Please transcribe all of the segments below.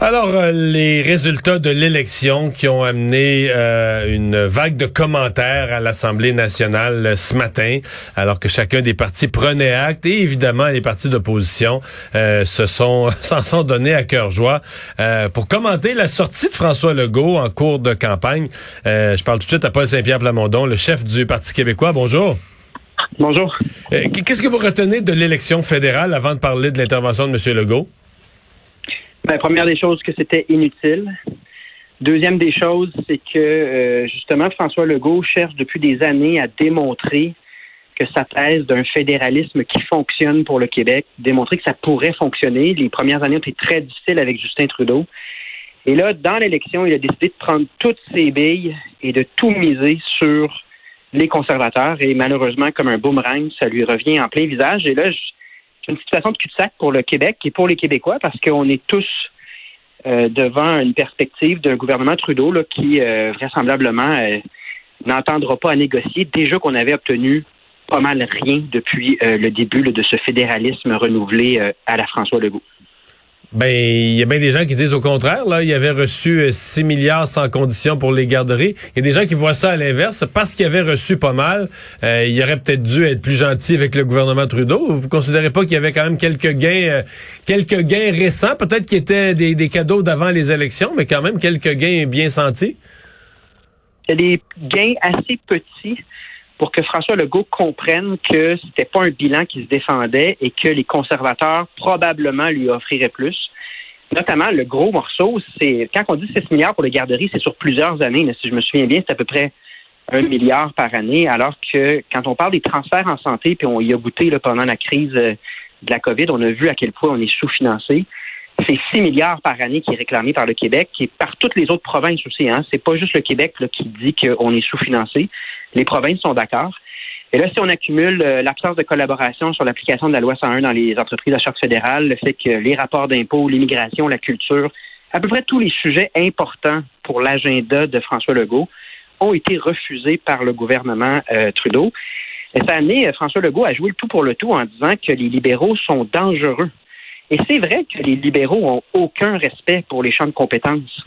Alors, euh, les résultats de l'élection qui ont amené euh, une vague de commentaires à l'Assemblée nationale euh, ce matin, alors que chacun des partis prenait acte, et évidemment les partis d'opposition se sont s'en sont donnés à cœur joie pour commenter la sortie de François Legault en cours de campagne. je parle tout de suite à Paul Saint-Pierre Plamondon, le chef du Parti québécois. Bonjour. Bonjour. Qu'est-ce que vous retenez de l'élection fédérale avant de parler de l'intervention de M. Legault? Ben, première des choses, que c'était inutile. Deuxième des choses, c'est que euh, justement, François Legault cherche depuis des années à démontrer que sa thèse d'un fédéralisme qui fonctionne pour le Québec, démontrer que ça pourrait fonctionner. Les premières années ont été très difficiles avec Justin Trudeau. Et là, dans l'élection, il a décidé de prendre toutes ses billes et de tout miser sur les conservateurs. Et malheureusement, comme un boomerang, ça lui revient en plein visage. Et là, c'est une situation de cul-de-sac pour le Québec et pour les Québécois parce qu'on est tous euh, devant une perspective d'un gouvernement Trudeau qui euh, vraisemblablement euh, n'entendra pas à négocier déjà qu'on avait obtenu pas mal rien depuis le début de ce fédéralisme renouvelé à la François Legault. Ben, il y a bien des gens qui disent au contraire. Là, il avait reçu 6 euh, milliards sans condition pour les garderies. Il y a des gens qui voient ça à l'inverse. Parce qu'il avait reçu pas mal, euh, il aurait peut-être dû être plus gentil avec le gouvernement Trudeau. Vous considérez pas qu'il y avait quand même quelques gains, euh, quelques gains récents, peut-être qui étaient des, des cadeaux d'avant les élections, mais quand même quelques gains bien sentis? Il y a des gains assez petits pour que François Legault comprenne que c'était pas un bilan qui se défendait et que les conservateurs probablement lui offriraient plus. Notamment, le gros morceau, c'est quand on dit 6 milliards pour les garderies, c'est sur plusieurs années. Mais si je me souviens bien, c'est à peu près un milliard par année, alors que quand on parle des transferts en santé, puis on y a goûté là, pendant la crise euh, de la COVID, on a vu à quel point on est sous-financé. C'est 6 milliards par année qui est réclamé par le Québec et par toutes les autres provinces aussi. Hein. C'est pas juste le Québec là, qui dit qu'on est sous-financé. Les provinces sont d'accord. Et là, si on accumule euh, l'absence de collaboration sur l'application de la loi 101 dans les entreprises à charge fédérale, le fait que les rapports d'impôts, l'immigration, la culture, à peu près tous les sujets importants pour l'agenda de François Legault ont été refusés par le gouvernement euh, Trudeau. Et ça a euh, François Legault à jouer le tout pour le tout en disant que les libéraux sont dangereux. Et c'est vrai que les libéraux ont aucun respect pour les champs de compétences.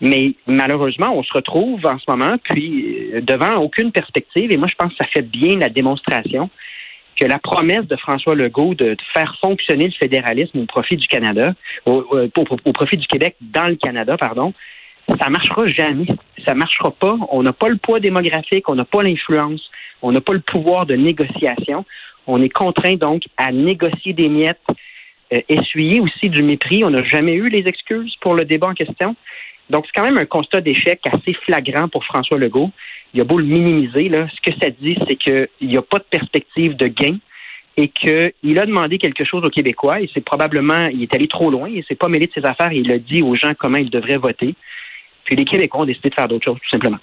Mais malheureusement, on se retrouve en ce moment, puis euh, devant aucune perspective, et moi je pense que ça fait bien la démonstration que la promesse de François Legault de, faire fonctionner le fédéralisme au profit du Canada, au, profit du Québec dans le Canada, pardon, ça marchera jamais. Ça marchera pas. On n'a pas le poids démographique, on n'a pas l'influence, on n'a pas le pouvoir de négociation. On est contraint donc à négocier des miettes, euh, essuyer aussi du mépris. On n'a jamais eu les excuses pour le débat en question. Donc, c'est quand même un constat d'échec assez flagrant pour François Legault. Il a beau le minimiser, là, ce que ça dit, c'est qu'il n'y a pas de perspective de gain et qu'il a demandé quelque chose aux Québécois et c'est probablement, il est allé trop loin, il s'est pas mêlé de ses affaires et il a dit aux gens comment ils devraient voter. Puis les Québécois ont décidé de faire d'autres choses, tout simplement.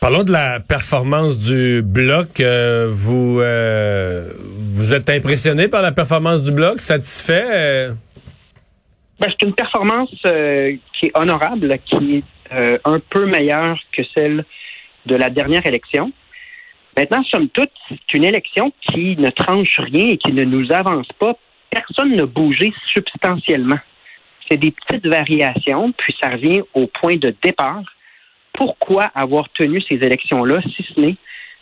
Parlons de la performance du bloc. Euh, vous euh, vous êtes impressionné par la performance du bloc, satisfait? Euh? Ben, c'est une performance euh, qui est honorable, qui est un peu meilleure que celle de la dernière élection. Maintenant, somme toute, c'est une élection qui ne tranche rien et qui ne nous avance pas. Personne n'a bougé substantiellement. C'est des petites variations, puis ça revient au point de départ. Pourquoi avoir tenu ces élections-là, si ce n'est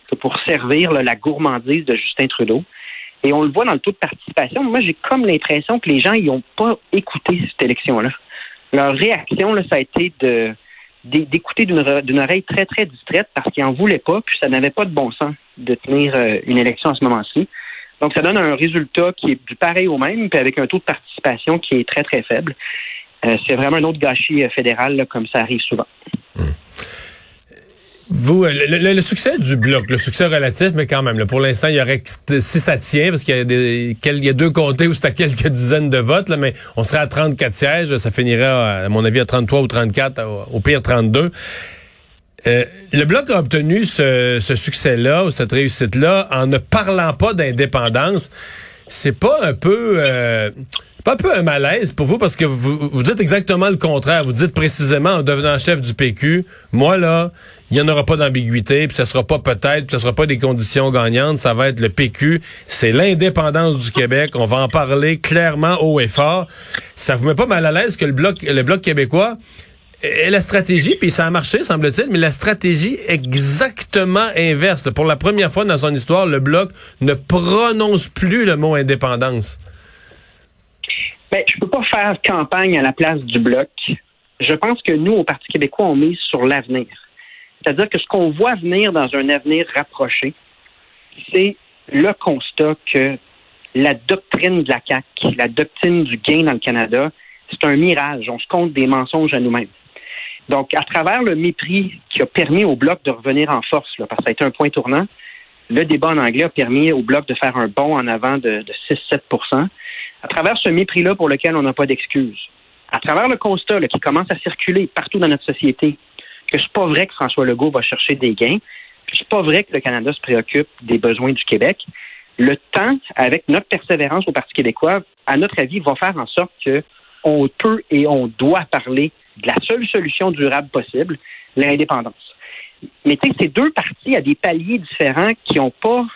que pour servir la gourmandise de Justin Trudeau? Et on le voit dans le taux de participation. Moi, j'ai comme l'impression que les gens n'ont pas écouté cette élection-là. Leur réaction, ça a été d'écouter d'une oreille très, très distraite parce qu'ils n'en voulaient pas, puis ça n'avait pas de bon sens de tenir euh, une élection à ce moment-ci. Donc, ça donne un résultat qui est du pareil au même, puis avec un taux de participation qui est très, très faible. Euh, c'est vraiment un autre gâchis euh, fédéral, comme ça arrive souvent. Vous, euh, le, succès du bloc, le succès relatif, mais quand même, pour l'instant, il y aurait si ça tient, parce qu'il y a des, il y a deux comtés où c'est à quelques dizaines de votes, là, mais on serait à 34 sièges, ça finirait, à mon avis, à 33 ou 34, au, pire 32. Euh, le bloc a obtenu ce, succès-là ou cette réussite-là en ne parlant pas d'indépendance. C'est pas un peu, pas un peu un malaise pour vous parce que vous, vous dites exactement le contraire. Vous dites précisément en devenant chef du PQ, moi là, il y en aura pas d'ambiguïté, puis ce sera pas peut-être, puis ce sera pas des conditions gagnantes, ça va être le PQ, c'est l'indépendance du Québec, on va en parler clairement haut et fort. Ça vous met pas mal à l'aise que le bloc le bloc québécois et la stratégie, puis ça a marché, semble-t-il, mais la stratégie exactement inverse. Pour la première fois dans son histoire, le Bloc ne prononce plus le mot indépendance. Ben, je peux pas faire campagne à la place du Bloc. Je pense que nous, au Parti québécois, on mise sur l'avenir. C'est-à-dire que ce qu'on voit venir dans un avenir rapproché, c'est le constat que la doctrine de la CAQ, la doctrine du gain dans le Canada, c'est un mirage. On se compte des mensonges à nous-mêmes. Donc, à travers le mépris qui a permis au Bloc de revenir en force, parce que ça a été un point tournant, le débat en anglais a permis au Bloc de faire un bond en avant de, 6-7 À travers ce mépris-là pour lequel on n'a pas d'excuses, à travers le constat qui commence à circuler partout dans notre société, que c'est pas vrai que François Legault va chercher des gains, puis c'est pas vrai que le Canada se préoccupe des besoins du Québec, le temps, avec notre persévérance au Parti québécois, à notre avis, va faire en sorte que on peut et on doit parler de la seule solution durable possible, l'indépendance. Mais tu sais, ces deux partis à des paliers différents qui n'ont pas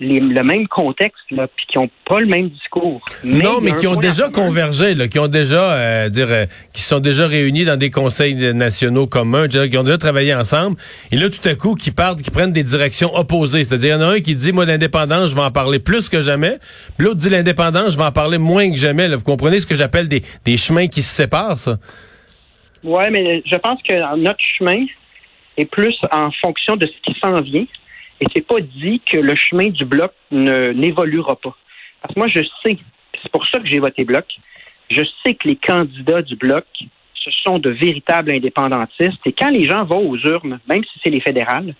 le même contexte, là, puis qui n'ont pas le même discours. non, mais qui ont déjà convergé, là, qui ont déjà, euh, dire, euh, qui sont déjà réunis dans des conseils nationaux communs, qui ont déjà travaillé ensemble. Et là, tout à coup, qui partent, qui prennent des directions opposées. C'est-à-dire, il y en a un qui dit, moi, l'indépendance, je vais en parler plus que jamais. Puis l'autre dit, l'indépendance, je vais en parler moins que jamais. Là. Vous comprenez ce que j'appelle des, des chemins qui se séparent, ça? Oui, mais je pense que notre chemin est plus en fonction de ce qui s'en vient. Et c'est pas dit que le chemin du bloc ne n'évoluera pas. Parce que moi, je sais, c'est pour ça que j'ai voté bloc, je sais que les candidats du bloc, ce sont de véritables indépendantistes. Et quand les gens vont aux urnes, même si c'est les fédérales,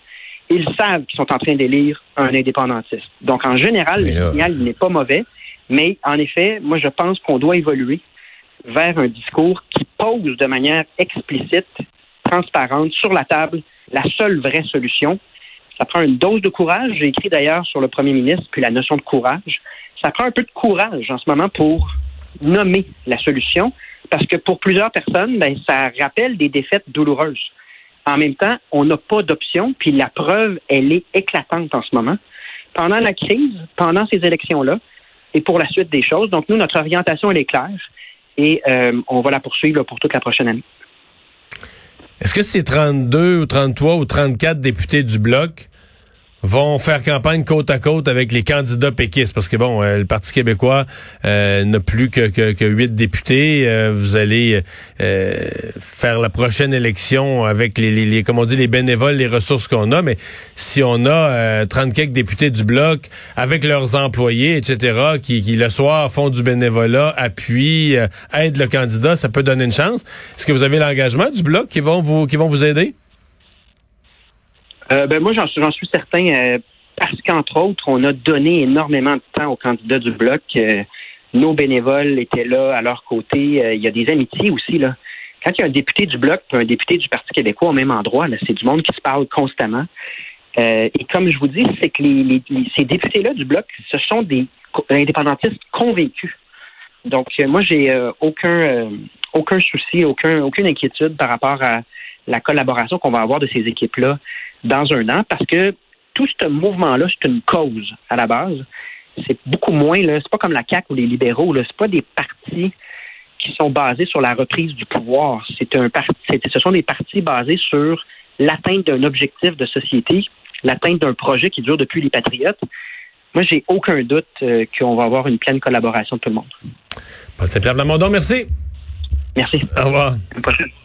ils savent qu'ils sont en train d'élire un indépendantiste. Donc, en général, le signal n'est pas mauvais. Mais en effet, moi, je pense qu'on doit évoluer vers un discours qui pose de manière explicite, transparente, sur la table, la seule vraie solution. Ça prend une dose de courage. J'ai écrit d'ailleurs sur le premier ministre, puis la notion de courage. Ça prend un peu de courage en ce moment pour nommer la solution, parce que pour plusieurs personnes, ben, ça rappelle des défaites douloureuses. En même temps, on n'a pas d'option, puis la preuve, elle est éclatante en ce moment. Pendant la crise, pendant ces élections-là, et pour la suite des choses. Donc, nous, notre orientation, elle est claire et euh, on va la poursuivre pour toute la prochaine année. Est-ce que c'est 32 ou 33 ou 34 députés du bloc vont faire campagne côte à côte avec les candidats péquistes. Parce que bon euh, le Parti québécois euh, n'a plus que que huit députés. Euh, vous allez faire la prochaine élection avec les, les, comme on dit les bénévoles les ressources qu'on a. Mais si on a 30 quelques députés du bloc avec leurs employés etc qui, qui le soir font du bénévolat appuient aident le candidat ça peut donner une chance. Est-ce que vous avez l'engagement du bloc qui vont vous qui vont vous aider? Euh, ben moi, j'en suis certain euh, parce qu'entre autres, on a donné énormément de temps aux candidats du bloc. Euh, nos bénévoles étaient là à leur côté. il y a des amitiés aussi là. Quand il y a un député du bloc un député du Parti québécois au même endroit, c'est du monde qui se parle constamment. et comme je vous dis, c'est que les, ces députés-là du bloc, ce sont des indépendantistes convaincus. Donc, moi, j'ai aucun aucun souci, aucun, aucune inquiétude par rapport à la collaboration qu'on va avoir de ces équipes-là dans un an parce que tout ce mouvement-là, c'est une cause à la base. C'est beaucoup moins, là, c'est pas comme la CAQ ou les libéraux, là, c'est pas des partis qui sont basés sur la reprise du pouvoir. C'est un parti, ce sont des partis basés sur l'atteinte d'un objectif de société, l'atteinte d'un projet qui dure depuis les Patriotes. Moi, j'ai aucun doute euh, qu'on va avoir une pleine collaboration de tout le monde. Paul Saint-Pierre Blamondon, merci. Merci. Au revoir. À.